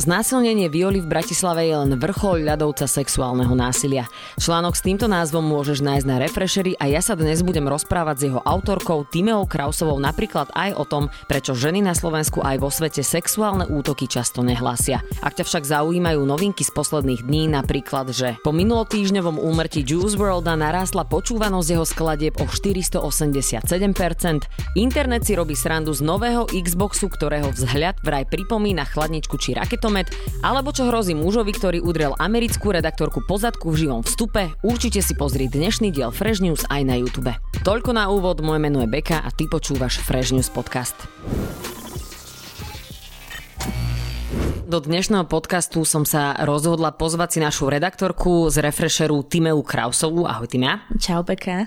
Znásilnenie Violy v Bratislave je len vrchol ľadovca sexuálneho násilia. Článok s týmto názvom môžeš nájsť na Refreshery a ja sa dnes budem rozprávať s jeho autorkou Timeou Krausovou napríklad aj o tom, prečo ženy na Slovensku aj vo svete sexuálne útoky často nehlásia. Ak ťa však zaujímajú novinky z posledných dní, napríklad, že po minulotýždňovom úmrtí Juice WRLDa narástla počúvanosť jeho skladieb o 487%, internet si robí srandu z nového Xboxu, ktorého vzhľad vraj pripomína chladničku či raketom Komet, alebo čo hrozí mužovi, ktorý udrel americkú redaktorku pozadku v živom vstupe, určite si pozri dnešný diel Fresh News aj na YouTube. Toľko na úvod, moje meno je Beka a ty počúvaš Fresh News podcast. Do dnešného podcastu som sa rozhodla pozvať si našu redaktorku z Refresheru Timeu Krausovú. Ahoj Timea. Čau Peka.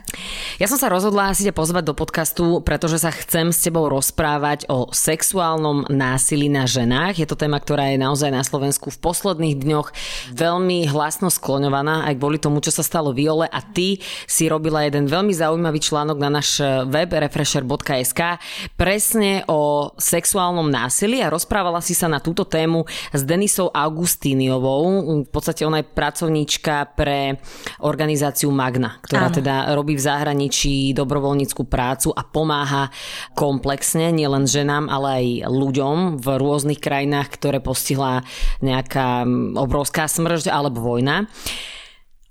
Ja som sa rozhodla si ťa pozvať do podcastu, pretože sa chcem s tebou rozprávať o sexuálnom násilí na ženách. Je to téma, ktorá je naozaj na Slovensku v posledných dňoch veľmi hlasno skloňovaná, aj kvôli tomu, čo sa stalo Viole a ty si robila jeden veľmi zaujímavý článok na náš web refresher.sk presne o sexuálnom násilí a rozprávala si sa na túto tému s Denisou Augustíniovou. V podstate ona je pracovníčka pre organizáciu Magna, ktorá Áno. teda robí v zahraničí dobrovoľníckú prácu a pomáha komplexne nielen ženám, ale aj ľuďom v rôznych krajinách, ktoré postihla nejaká obrovská smrť alebo vojna.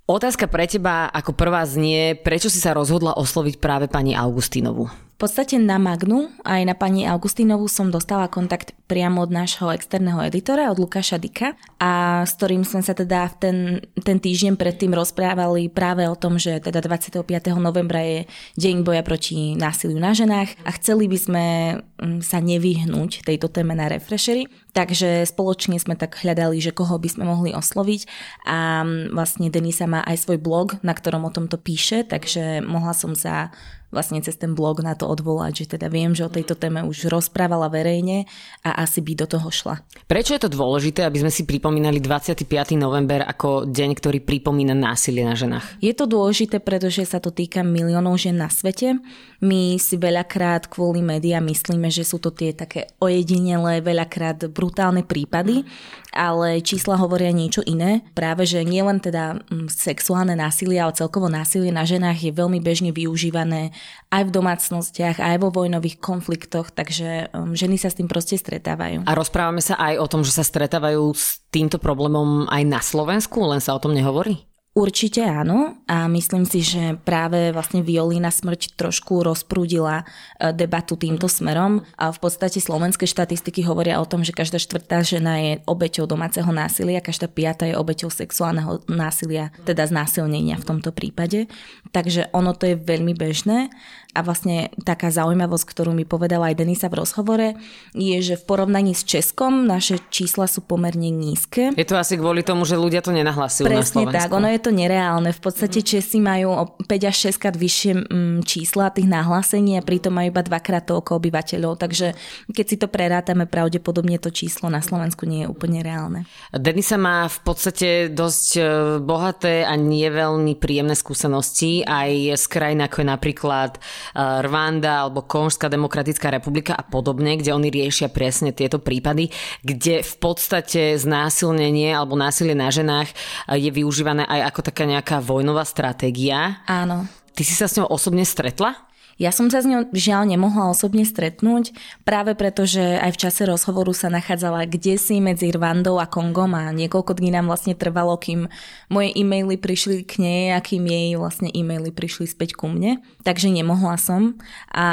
Otázka pre teba ako prvá znie, prečo si sa rozhodla osloviť práve pani Augustínovu? Podstate na Magnu aj na pani Augustínovu som dostala kontakt priamo od nášho externého editora, od Lukáša Dika a s ktorým sme sa teda v ten, ten týždeň predtým rozprávali práve o tom, že teda 25. novembra je deň boja proti násiliu na ženách a chceli by sme mm, sa nevyhnúť tejto téme na refreshery. Takže spoločne sme tak hľadali, že koho by sme mohli osloviť a mm, vlastne Denisa má aj svoj blog, na ktorom o tomto píše, takže mohla som sa vlastne cez ten blog na to odvolať, že teda viem, že o tejto téme už rozprávala verejne a asi by do toho šla. Prečo je to dôležité, aby sme si pripomínali 25. november ako deň, ktorý pripomína násilie na ženách? Je to dôležité, pretože sa to týka miliónov žien na svete. My si veľakrát kvôli médiám myslíme, že sú to tie také ojedinelé, veľakrát brutálne prípady, ale čísla hovoria niečo iné. Práve, že nielen teda mm, sexuálne násilie, ale celkovo násilie na ženách je veľmi bežne využívané aj v domácnostiach, aj vo vojnových konfliktoch, takže um, ženy sa s tým proste stretávajú. A rozprávame sa aj o tom, že sa stretávajú s týmto problémom aj na Slovensku, len sa o tom nehovorí? Určite áno a myslím si, že práve vlastne violína smrť trošku rozprúdila e, debatu týmto smerom a v podstate slovenské štatistiky hovoria o tom, že každá štvrtá žena je obeťou domáceho násilia, každá piata je obeťou sexuálneho násilia, teda znásilnenia v tomto prípade. Takže ono to je veľmi bežné a vlastne taká zaujímavosť, ktorú mi povedala aj Denisa v rozhovore, je, že v porovnaní s Českom naše čísla sú pomerne nízke. Je to asi kvôli tomu, že ľudia to nenahlasujú Presne na tak, ono je to nereálne. V podstate mhm. Česi majú o 5 až 6 krát vyššie mm, čísla tých nahlásení a pritom majú iba dvakrát toľko obyvateľov, takže keď si to prerátame, pravdepodobne to číslo na Slovensku nie je úplne reálne. Denisa má v podstate dosť e, bohaté a nie veľmi príjemné skúsenosti aj z krajín ako je napríklad Eh, Rwanda alebo Konžská demokratická republika a podobne, kde oni riešia presne tieto prípady, kde v podstate znásilnenie alebo násilie na ženách eh, je využívané aj ako taká nejaká vojnová stratégia. Áno. Ty si sa s ňou osobne stretla? Ja som sa s ňou žiaľ nemohla osobne stretnúť, práve preto, že aj v čase rozhovoru sa nachádzala kde si medzi Rwandou a Kongom a niekoľko dní nám vlastne trvalo, kým moje e-maily prišli k nej a kým jej vlastne e-maily prišli späť ku mne. Takže nemohla som a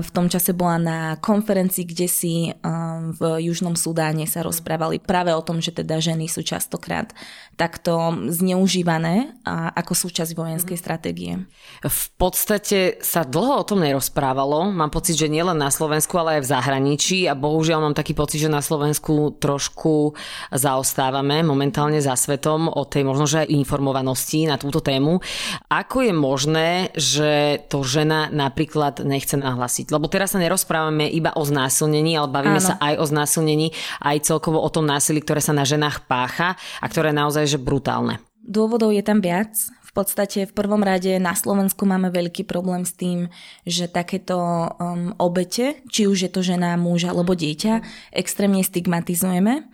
v tom čase bola na konferencii, kde si um, v Južnom Sudáne sa rozprávali práve o tom, že teda ženy sú častokrát takto zneužívané ako súčasť vojenskej stratégie. V podstate sa dlho o tom nerozprávalo. Mám pocit, že nielen na Slovensku, ale aj v zahraničí a bohužiaľ mám taký pocit, že na Slovensku trošku zaostávame momentálne za svetom o tej možno, že informovanosti na túto tému. Ako je možné, že to žena napríklad nechce nahlasiť? Lebo teraz sa nerozprávame iba o znásilnení, ale bavíme Áno. sa aj o znásilnení, aj celkovo o tom násilí, ktoré sa na ženách pácha a ktoré je naozaj že brutálne. Dôvodov je tam viac podstate v prvom rade na Slovensku máme veľký problém s tým, že takéto um, obete, či už je to žena, muž alebo dieťa, extrémne stigmatizujeme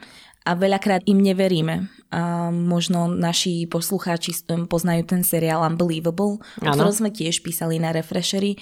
a veľakrát im neveríme. A možno naši poslucháči poznajú ten seriál Unbelievable, o ktorom sme tiež písali na Refreshery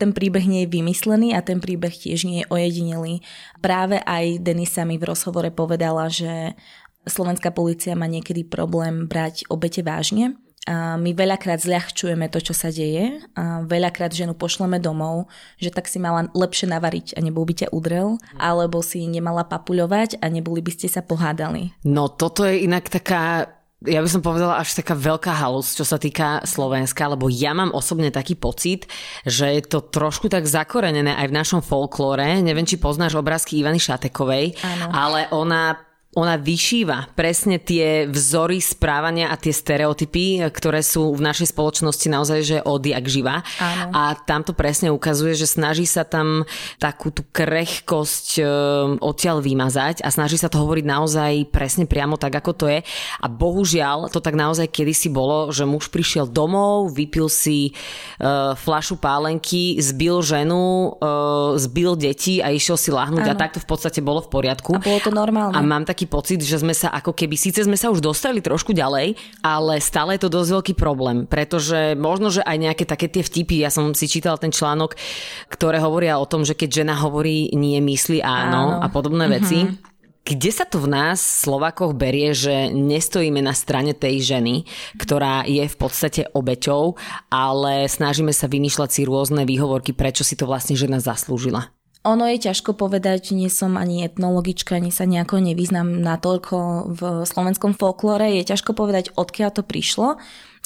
ten príbeh nie je vymyslený a ten príbeh tiež nie je ojedinelý. Práve aj Denisa mi v rozhovore povedala, že slovenská policia má niekedy problém brať obete vážne. A my veľakrát zľahčujeme to, čo sa deje. A veľakrát ženu pošleme domov, že tak si mala lepšie navariť a nebol by ťa udrel, alebo si nemala papuľovať a neboli by ste sa pohádali. No toto je inak taká ja by som povedala až taká veľká halus, čo sa týka Slovenska, lebo ja mám osobne taký pocit, že je to trošku tak zakorenené aj v našom folklóre. Neviem, či poznáš obrázky Ivany Šatekovej, Áno. ale ona ona vyšíva presne tie vzory správania a tie stereotypy, ktoré sú v našej spoločnosti naozaj že odjak živa. Áno. A tam to presne ukazuje, že snaží sa tam takú tú krehkosť e, odtiaľ vymazať a snaží sa to hovoriť naozaj presne priamo tak, ako to je. A bohužiaľ to tak naozaj kedysi bolo, že muž prišiel domov, vypil si e, flašu pálenky, zbil ženu, e, zbil deti a išiel si lahnúť Áno. a takto v podstate bolo v poriadku. A bolo to normálne. A mám tak taký pocit, že sme sa ako keby, síce sme sa už dostali trošku ďalej, ale stále je to dosť veľký problém, pretože možno, že aj nejaké také tie vtipy, ja som si čítal ten článok, ktoré hovoria o tom, že keď žena hovorí nie, myslí áno, áno. a podobné mm-hmm. veci, kde sa to v nás, Slovakoch, berie, že nestojíme na strane tej ženy, ktorá je v podstate obeťou, ale snažíme sa vymýšľať si rôzne výhovorky, prečo si to vlastne žena zaslúžila? Ono je ťažko povedať, nie som ani etnologička, ani sa nejako nevyznam natoľko v slovenskom folklore. Je ťažko povedať, odkiaľ to prišlo.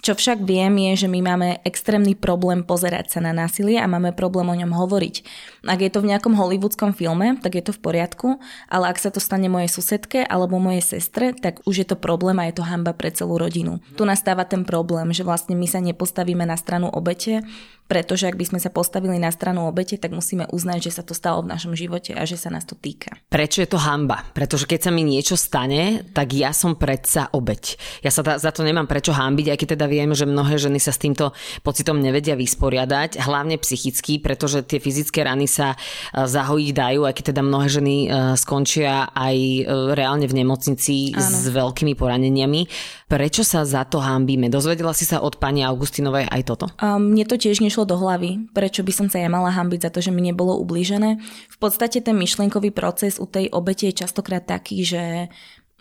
Čo však viem je, že my máme extrémny problém pozerať sa na násilie a máme problém o ňom hovoriť. Ak je to v nejakom hollywoodskom filme, tak je to v poriadku, ale ak sa to stane mojej susedke alebo mojej sestre, tak už je to problém a je to hamba pre celú rodinu. Tu nastáva ten problém, že vlastne my sa nepostavíme na stranu obete, pretože ak by sme sa postavili na stranu obete, tak musíme uznať, že sa to stalo v našom živote a že sa nás to týka. Prečo je to hamba? Pretože keď sa mi niečo stane, tak ja som predsa obeť. Ja sa za to nemám prečo hambiť, aj keď teda viem, že mnohé ženy sa s týmto pocitom nevedia vysporiadať, hlavne psychicky, pretože tie fyzické rany sa e, zahojiť dajú, aj keď teda mnohé ženy e, skončia aj e, reálne v nemocnici Áno. s veľkými poraneniami. Prečo sa za to hambíme? Dozvedela si sa od pani Augustinovej aj toto? Um, mne to tiež nešlo do hlavy, prečo by som sa ja mala hambiť za to, že mi nebolo ublížené. V podstate ten myšlienkový proces u tej obete je častokrát taký, že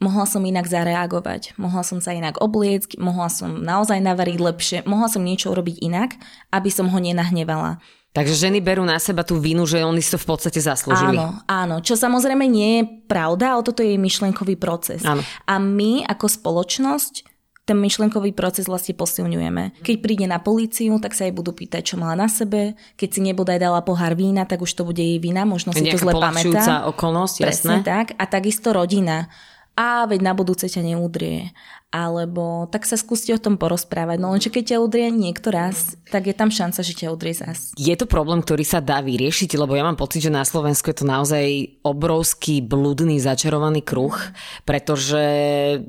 mohla som inak zareagovať, mohla som sa inak obliecť, mohla som naozaj navariť lepšie, mohla som niečo urobiť inak, aby som ho nenahnevala. Takže ženy berú na seba tú vinu, že oni si to v podstate zaslúžili. Áno, áno. Čo samozrejme nie je pravda, ale toto je myšlenkový proces. Áno. A my ako spoločnosť ten myšlenkový proces vlastne posilňujeme. Keď príde na políciu, tak sa jej budú pýtať, čo mala na sebe. Keď si nebodaj dala pohár vína, tak už to bude jej vina, možno si to zle pamätá. okolnosť, Presne jasné. tak. A takisto rodina. A veď na budúce ťa neudrie alebo tak sa skúste o tom porozprávať. No lenže keď ťa udrie niekto raz, tak je tam šanca, že ťa udrie zas. Je to problém, ktorý sa dá vyriešiť, lebo ja mám pocit, že na Slovensku je to naozaj obrovský blúdny začarovaný kruh, pretože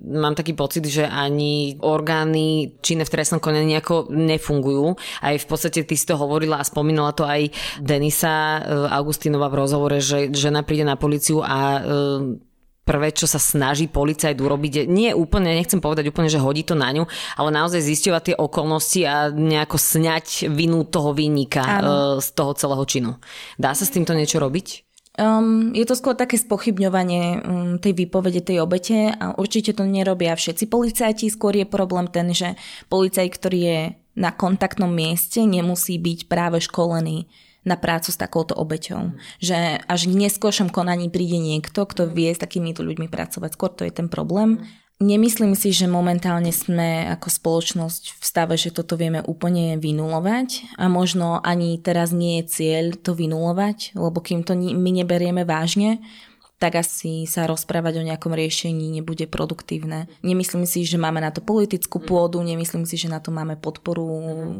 mám taký pocit, že ani orgány činné v trestnom konaní nejako nefungujú. Aj v podstate ty si to hovorila a spomínala to aj Denisa eh, Augustinova v rozhovore, že žena príde na policiu a eh, prvé, čo sa snaží policajt urobiť, nie úplne, nechcem povedať úplne, že hodí to na ňu, ale naozaj zisťovať tie okolnosti a nejako sňať vinu toho vinníka uh, z toho celého činu. Dá sa s týmto niečo robiť? Um, je to skôr také spochybňovanie um, tej výpovede tej obete a určite to nerobia všetci policajti. Skôr je problém ten, že policajt, ktorý je na kontaktnom mieste, nemusí byť práve školený na prácu s takouto obeťou. Že až v neskôršom konaní príde niekto, kto vie s takýmito ľuďmi pracovať. Skôr to je ten problém. Nemyslím si, že momentálne sme ako spoločnosť v stave, že toto vieme úplne vynulovať a možno ani teraz nie je cieľ to vynulovať, lebo kým to my neberieme vážne, tak asi sa rozprávať o nejakom riešení nebude produktívne. Nemyslím si, že máme na to politickú pôdu, nemyslím si, že na to máme podporu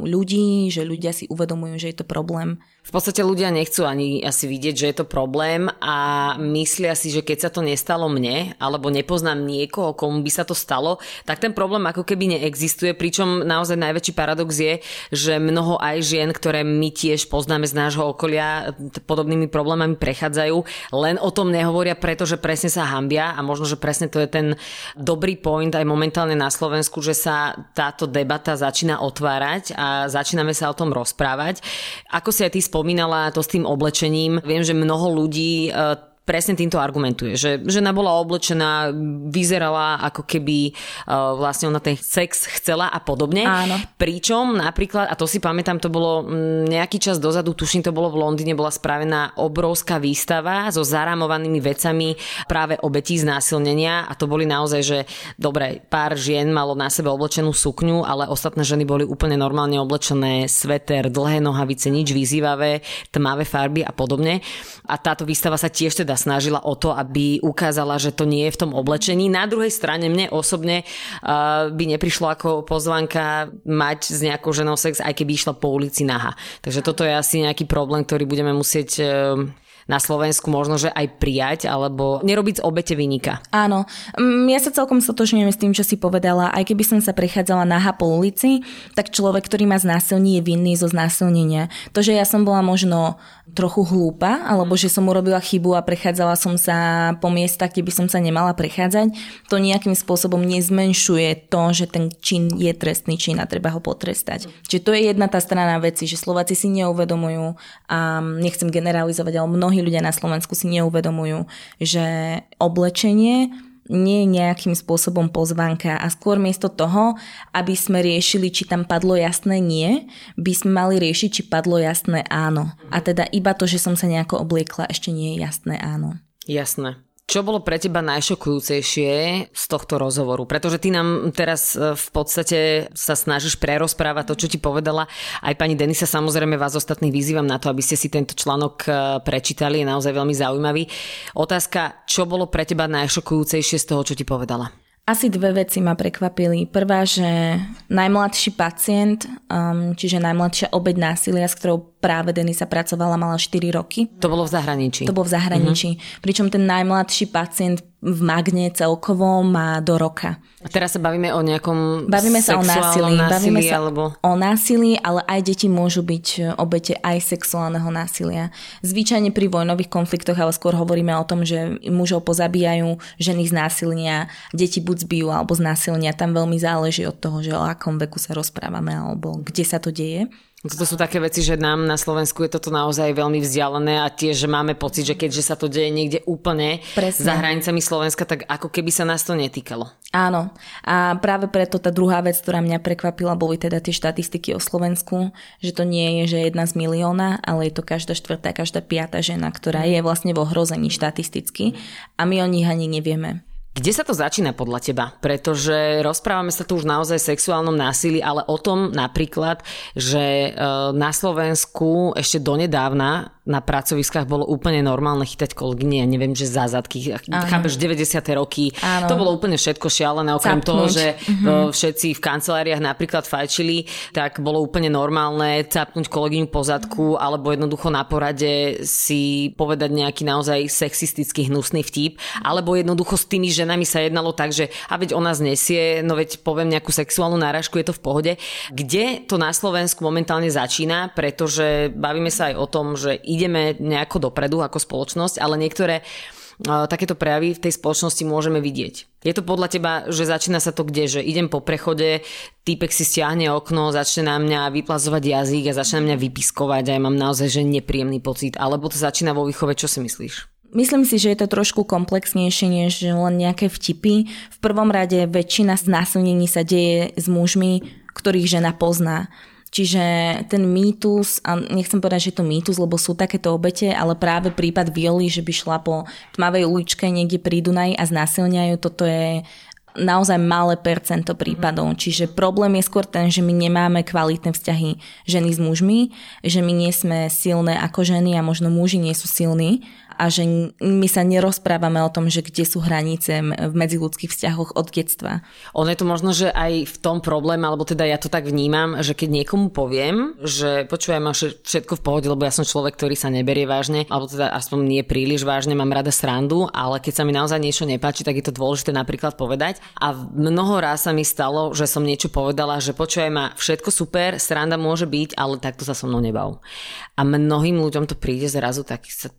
ľudí, že ľudia si uvedomujú, že je to problém. V podstate ľudia nechcú ani asi vidieť, že je to problém a myslia si, že keď sa to nestalo mne, alebo nepoznám niekoho, komu by sa to stalo, tak ten problém ako keby neexistuje, pričom naozaj najväčší paradox je, že mnoho aj žien, ktoré my tiež poznáme z nášho okolia, podobnými problémami prechádzajú, len o tom nehovorí nehovoria, pretože presne sa hambia a možno, že presne to je ten dobrý point aj momentálne na Slovensku, že sa táto debata začína otvárať a začíname sa o tom rozprávať. Ako si aj ty spomínala to s tým oblečením, viem, že mnoho ľudí e, presne týmto argumentuje, že žena bola oblečená, vyzerala ako keby uh, vlastne ona ten sex chcela a podobne. Áno. Pričom napríklad, a to si pamätám, to bolo nejaký čas dozadu, tuším, to bolo v Londýne, bola spravená obrovská výstava so zaramovanými vecami práve obetí znásilnenia a to boli naozaj, že dobre, pár žien malo na sebe oblečenú sukňu, ale ostatné ženy boli úplne normálne oblečené, sveter, dlhé nohavice, nič vyzývavé, tmavé farby a podobne. A táto výstava sa tiež teda teda snažila o to, aby ukázala, že to nie je v tom oblečení. Na druhej strane mne osobne uh, by neprišlo ako pozvanka mať s nejakou ženou sex, aj keby išla po ulici naha. Takže toto je asi nejaký problém, ktorý budeme musieť uh, na Slovensku možno, že aj prijať, alebo nerobiť z obete vynika. Áno, mm, ja sa celkom stotožňujem s tým, čo si povedala. Aj keby som sa prechádzala naha po ulici, tak človek, ktorý ma znásilní, je vinný zo znásilnenia. To, že ja som bola možno trochu hlúpa, alebo že som urobila chybu a prechádzala som sa po miestach, kde by som sa nemala prechádzať, to nejakým spôsobom nezmenšuje to, že ten čin je trestný čin a treba ho potrestať. Čiže to je jedna tá strana veci, že Slováci si neuvedomujú a nechcem generalizovať, ale mnohí mnohí ľudia na Slovensku si neuvedomujú, že oblečenie nie je nejakým spôsobom pozvanka a skôr miesto toho, aby sme riešili, či tam padlo jasné nie, by sme mali riešiť, či padlo jasné áno. A teda iba to, že som sa nejako obliekla, ešte nie je jasné áno. Jasné. Čo bolo pre teba najšokujúcejšie z tohto rozhovoru? Pretože ty nám teraz e, v podstate sa snažíš prerozprávať to, čo ti povedala. Aj pani Denisa, samozrejme vás ostatných vyzývam na to, aby ste si tento článok e, prečítali, je naozaj veľmi zaujímavý. Otázka, čo bolo pre teba najšokujúcejšie z toho, čo ti povedala? Asi dve veci ma prekvapili. Prvá, že najmladší pacient, um, čiže najmladšia obeď násilia, s ktorou práve Denisa pracovala, mala 4 roky. To bolo v zahraničí. To bolo v zahraničí. Uh-huh. Pričom ten najmladší pacient v Magne celkovo má do roka. A teraz sa bavíme o nejakom Bavíme sa o násilí, násilí bavíme sa alebo... o násilí, ale aj deti môžu byť e, obete aj sexuálneho násilia. Zvyčajne pri vojnových konfliktoch, ale skôr hovoríme o tom, že mužov pozabíjajú, ženy z násilia, deti buď zbijú alebo z násilia. Tam veľmi záleží od toho, že o akom veku sa rozprávame alebo kde sa to deje. Toto sú také veci, že nám na Slovensku je toto naozaj veľmi vzdialené a tiež, máme pocit, že keďže sa to deje niekde úplne Presne. za hranicami Slovenska, tak ako keby sa nás to netýkalo. Áno. A práve preto tá druhá vec, ktorá mňa prekvapila, boli teda tie štatistiky o Slovensku, že to nie je, že jedna z milióna, ale je to každá štvrtá, každá piata žena, ktorá je vlastne v ohrození štatisticky a my o nich ani nevieme. Kde sa to začína podľa teba? Pretože rozprávame sa tu už naozaj o sexuálnom násilí, ale o tom napríklad, že e, na Slovensku ešte donedávna na pracoviskách bolo úplne normálne chytať kolegyne, ja neviem, že zázadky, chápeš, 90. roky, Áno. to bolo úplne všetko šialené, okrem Capnúť. toho, že uh-huh. všetci v kanceláriách napríklad fajčili, tak bolo úplne normálne capnúť kolegyňu po zadku, alebo jednoducho na porade si povedať nejaký naozaj sexistický hnusný vtip, alebo jednoducho s tými ženami sa jednalo tak, že a veď ona znesie, no veď poviem nejakú sexuálnu náražku, je to v pohode. Kde to na Slovensku momentálne začína, pretože bavíme sa aj o tom, že ideme nejako dopredu ako spoločnosť, ale niektoré takéto prejavy v tej spoločnosti môžeme vidieť. Je to podľa teba, že začína sa to kde? Že idem po prechode, týpek si stiahne okno, začne na mňa vyplazovať jazyk a začne na mňa vypiskovať a ja mám naozaj že nepríjemný pocit. Alebo to začína vo výchove, čo si myslíš? Myslím si, že je to trošku komplexnejšie než len nejaké vtipy. V prvom rade väčšina znásilnení sa deje s mužmi, ktorých žena pozná. Čiže ten mýtus, a nechcem povedať, že je to mýtus, lebo sú takéto obete, ale práve prípad Violi, že by šla po tmavej uličke niekde pri Dunaji a znásilňajú, toto je naozaj malé percento prípadov. Čiže problém je skôr ten, že my nemáme kvalitné vzťahy ženy s mužmi, že my nie sme silné ako ženy a možno muži nie sú silní a že my sa nerozprávame o tom, že kde sú hranice v medziludských vzťahoch od detstva. Ono je to možno, že aj v tom problém, alebo teda ja to tak vnímam, že keď niekomu poviem, že počujem, máš všetko v pohode, lebo ja som človek, ktorý sa neberie vážne, alebo teda aspoň nie príliš vážne, mám rada srandu, ale keď sa mi naozaj niečo nepáči, tak je to dôležité napríklad povedať. A mnoho ráz sa mi stalo, že som niečo povedala, že počujem ma, všetko super, sranda môže byť, ale takto sa so mnou nebav. A mnohým ľuďom to príde zrazu, tak sa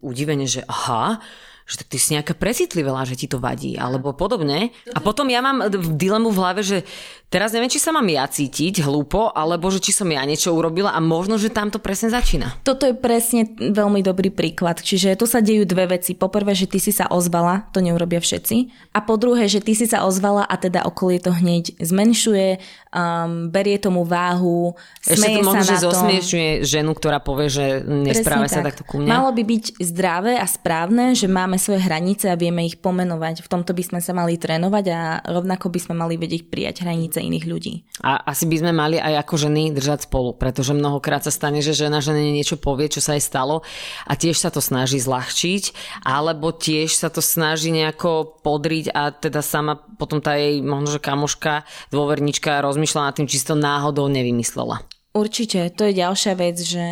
udivene, že aha, že ty si nejaká precitlivela, že ti to vadí, alebo podobne. A potom ja mám dilemu v hlave, že teraz neviem, či sa mám ja cítiť hlúpo, alebo že či som ja niečo urobila a možno, že tam to presne začína. Toto je presne veľmi dobrý príklad. Čiže tu sa dejú dve veci. Poprvé, že ty si sa ozvala, to neurobia všetci. A po druhé, že ty si sa ozvala a teda okolie to hneď zmenšuje, um, berie tomu váhu, Ešte to možno, že zosmiešňuje ženu, ktorá povie, že nespráva sa tak. takto ku mne. Malo by byť zdravé a správne, že máme svoje hranice a vieme ich pomenovať. V tomto by sme sa mali trénovať a rovnako by sme mali vedieť prijať hranice iných ľudí. A asi by sme mali aj ako ženy držať spolu, pretože mnohokrát sa stane, že žena žene niečo povie, čo sa jej stalo a tiež sa to snaží zľahčiť, alebo tiež sa to snaží nejako podriť a teda sama potom tá jej možno, že kamoška, dôvernička rozmýšľa nad tým, či si to náhodou nevymyslela. Určite, to je ďalšia vec, že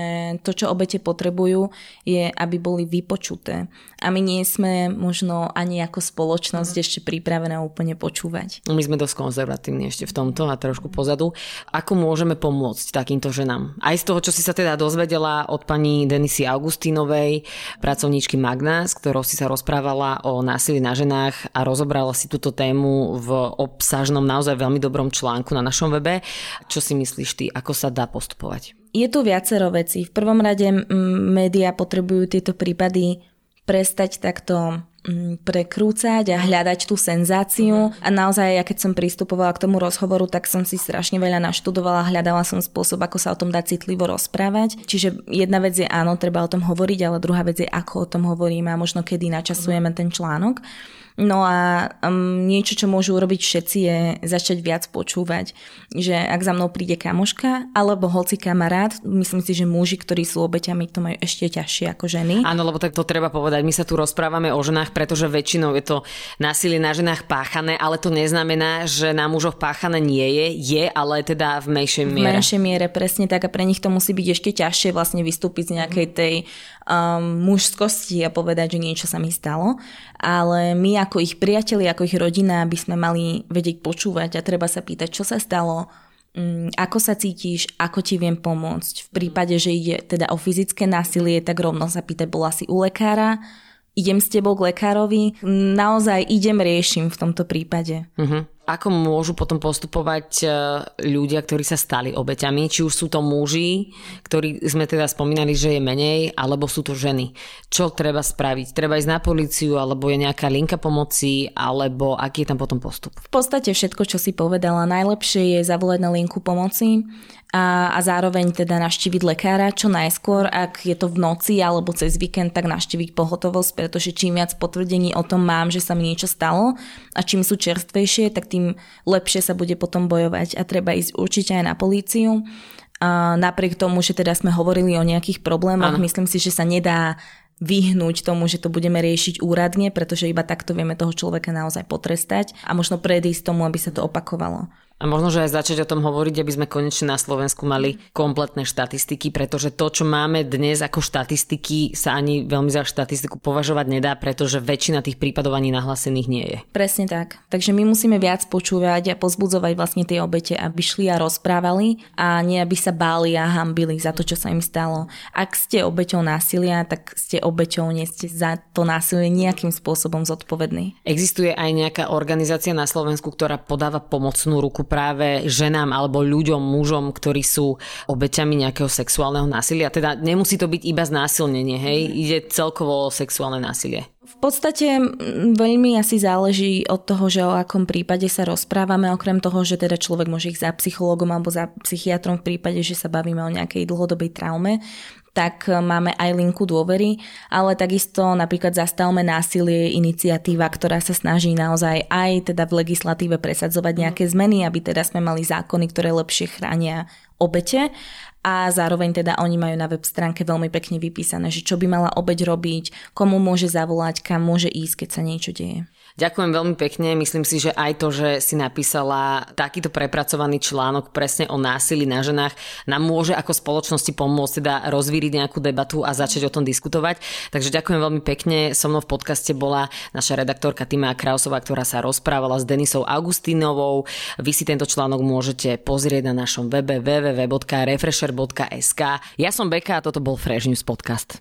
to, čo obete potrebujú, je, aby boli vypočuté. A my nie sme možno ani ako spoločnosť mm. ešte pripravené úplne počúvať. My sme dosť konzervatívni ešte v tomto a trošku pozadu. Ako môžeme pomôcť takýmto ženám? Aj z toho, čo si sa teda dozvedela od pani Denisy Augustínovej, pracovníčky Magna, s ktorou si sa rozprávala o násilí na ženách a rozobrala si túto tému v obsažnom, naozaj veľmi dobrom článku na našom webe. Čo si myslíš ty, ako sa dá postupovať? Je tu viacero vecí. V prvom rade médiá potrebujú tieto prípady prestať takto prekrúcať a hľadať tú senzáciu. A naozaj, ja keď som pristupovala k tomu rozhovoru, tak som si strašne veľa naštudovala, hľadala som spôsob, ako sa o tom dá citlivo rozprávať. Čiže jedna vec je áno, treba o tom hovoriť, ale druhá vec je, ako o tom hovoríme a možno kedy načasujeme ten článok. No a um, niečo, čo môžu urobiť všetci je začať viac počúvať. Že ak za mnou príde kamoška alebo hoci kamarát, myslím si, že muži, ktorí sú obeťami, to majú ešte ťažšie ako ženy. Áno, lebo tak to treba povedať. My sa tu rozprávame o ženách, pretože väčšinou je to násilie na ženách páchané, ale to neznamená, že na mužoch páchané nie je. Je, ale teda v menšej miere. V menšej miere, presne tak. A pre nich to musí byť ešte ťažšie vlastne vystúpiť z nejakej tej um, mužskosti a povedať, že niečo sa mi stalo. Ale my ako ich priateli, ako ich rodina by sme mali vedieť počúvať a treba sa pýtať, čo sa stalo, mm, ako sa cítiš, ako ti viem pomôcť. V prípade, že ide teda o fyzické násilie, tak rovno sa pýtať, bola si u lekára, idem s tebou k lekárovi, naozaj idem, riešim v tomto prípade. Uh-huh ako môžu potom postupovať e, ľudia, ktorí sa stali obeťami, či už sú to muži, ktorí sme teda spomínali, že je menej, alebo sú to ženy. Čo treba spraviť? Treba ísť na policiu, alebo je nejaká linka pomoci, alebo aký je tam potom postup? V podstate všetko, čo si povedala. Najlepšie je zavolať na linku pomoci a, a zároveň teda naštíviť lekára čo najskôr, ak je to v noci alebo cez víkend, tak naštíviť pohotovosť, pretože čím viac potvrdení o tom mám, že sa mi niečo stalo a čím sú čerstvejšie, tak tým lepšie sa bude potom bojovať a treba ísť určite aj na políciu. A napriek tomu, že teda sme hovorili o nejakých problémoch, ano. myslím si, že sa nedá vyhnúť tomu, že to budeme riešiť úradne, pretože iba takto vieme toho človeka naozaj potrestať a možno predísť tomu, aby sa to opakovalo. A možno, že aj začať o tom hovoriť, aby sme konečne na Slovensku mali kompletné štatistiky, pretože to, čo máme dnes ako štatistiky, sa ani veľmi za štatistiku považovať nedá, pretože väčšina tých prípadov ani nahlásených nie je. Presne tak. Takže my musíme viac počúvať a pozbudzovať vlastne tie obete, aby šli a rozprávali a nie aby sa báli a hambili za to, čo sa im stalo. Ak ste obeťou násilia, tak ste obeťou, nie ste za to násilie nejakým spôsobom zodpovední. Existuje aj nejaká organizácia na Slovensku, ktorá podáva pomocnú ruku práve ženám alebo ľuďom, mužom, ktorí sú obeťami nejakého sexuálneho násilia. Teda nemusí to byť iba znásilnenie, hej? Ide celkovo o sexuálne násilie. V podstate veľmi asi záleží od toho, že o akom prípade sa rozprávame, okrem toho, že teda človek môže ísť za psychologom alebo za psychiatrom v prípade, že sa bavíme o nejakej dlhodobej traume tak máme aj linku dôvery, ale takisto napríklad Zastavme násilie iniciatíva, ktorá sa snaží naozaj aj teda v legislatíve presadzovať nejaké zmeny, aby teda sme mali zákony, ktoré lepšie chránia obete a zároveň teda oni majú na web stránke veľmi pekne vypísané, že čo by mala obeť robiť, komu môže zavolať, kam môže ísť, keď sa niečo deje. Ďakujem veľmi pekne. Myslím si, že aj to, že si napísala takýto prepracovaný článok presne o násilí na ženách, nám môže ako spoločnosti pomôcť teda rozvíriť nejakú debatu a začať o tom diskutovať. Takže ďakujem veľmi pekne. So mnou v podcaste bola naša redaktorka Tima Krausová, ktorá sa rozprávala s Denisou Augustínovou. Vy si tento článok môžete pozrieť na našom webe www.refresher.sk. Ja som Beka a toto bol Fresh News Podcast.